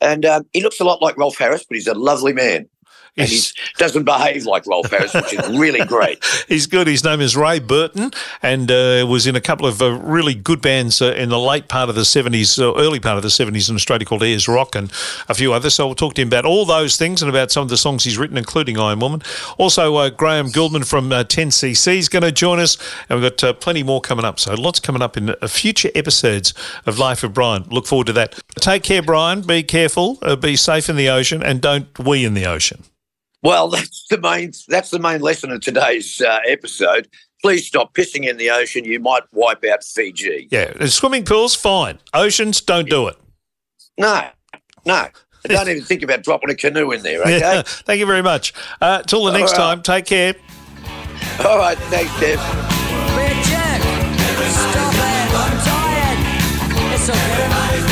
And um, he looks a lot like Rolf Harris, but he's a lovely man. And he doesn't behave like Rolf Harris, which is really great. he's good. His name is Ray Burton and uh, was in a couple of uh, really good bands uh, in the late part of the 70s, uh, early part of the 70s in Australia called Ayers Rock and a few others. So we'll talk to him about all those things and about some of the songs he's written, including I Am Woman. Also, uh, Graham Gouldman from uh, 10cc is going to join us. And we've got uh, plenty more coming up. So lots coming up in uh, future episodes of Life of Brian. Look forward to that. Take care, Brian. Be careful. Uh, be safe in the ocean and don't we in the ocean. Well, that's the main that's the main lesson of today's uh, episode. Please stop pissing in the ocean. You might wipe out Fiji. Yeah, swimming pools, fine. Oceans, don't do it. No, no. Don't even think about dropping a canoe in there. Okay. Yeah. Thank you very much. Uh, till the next right. time, take care. All right. Thanks, Dev. Big stop it, I'm tired. It's okay. Time for smoke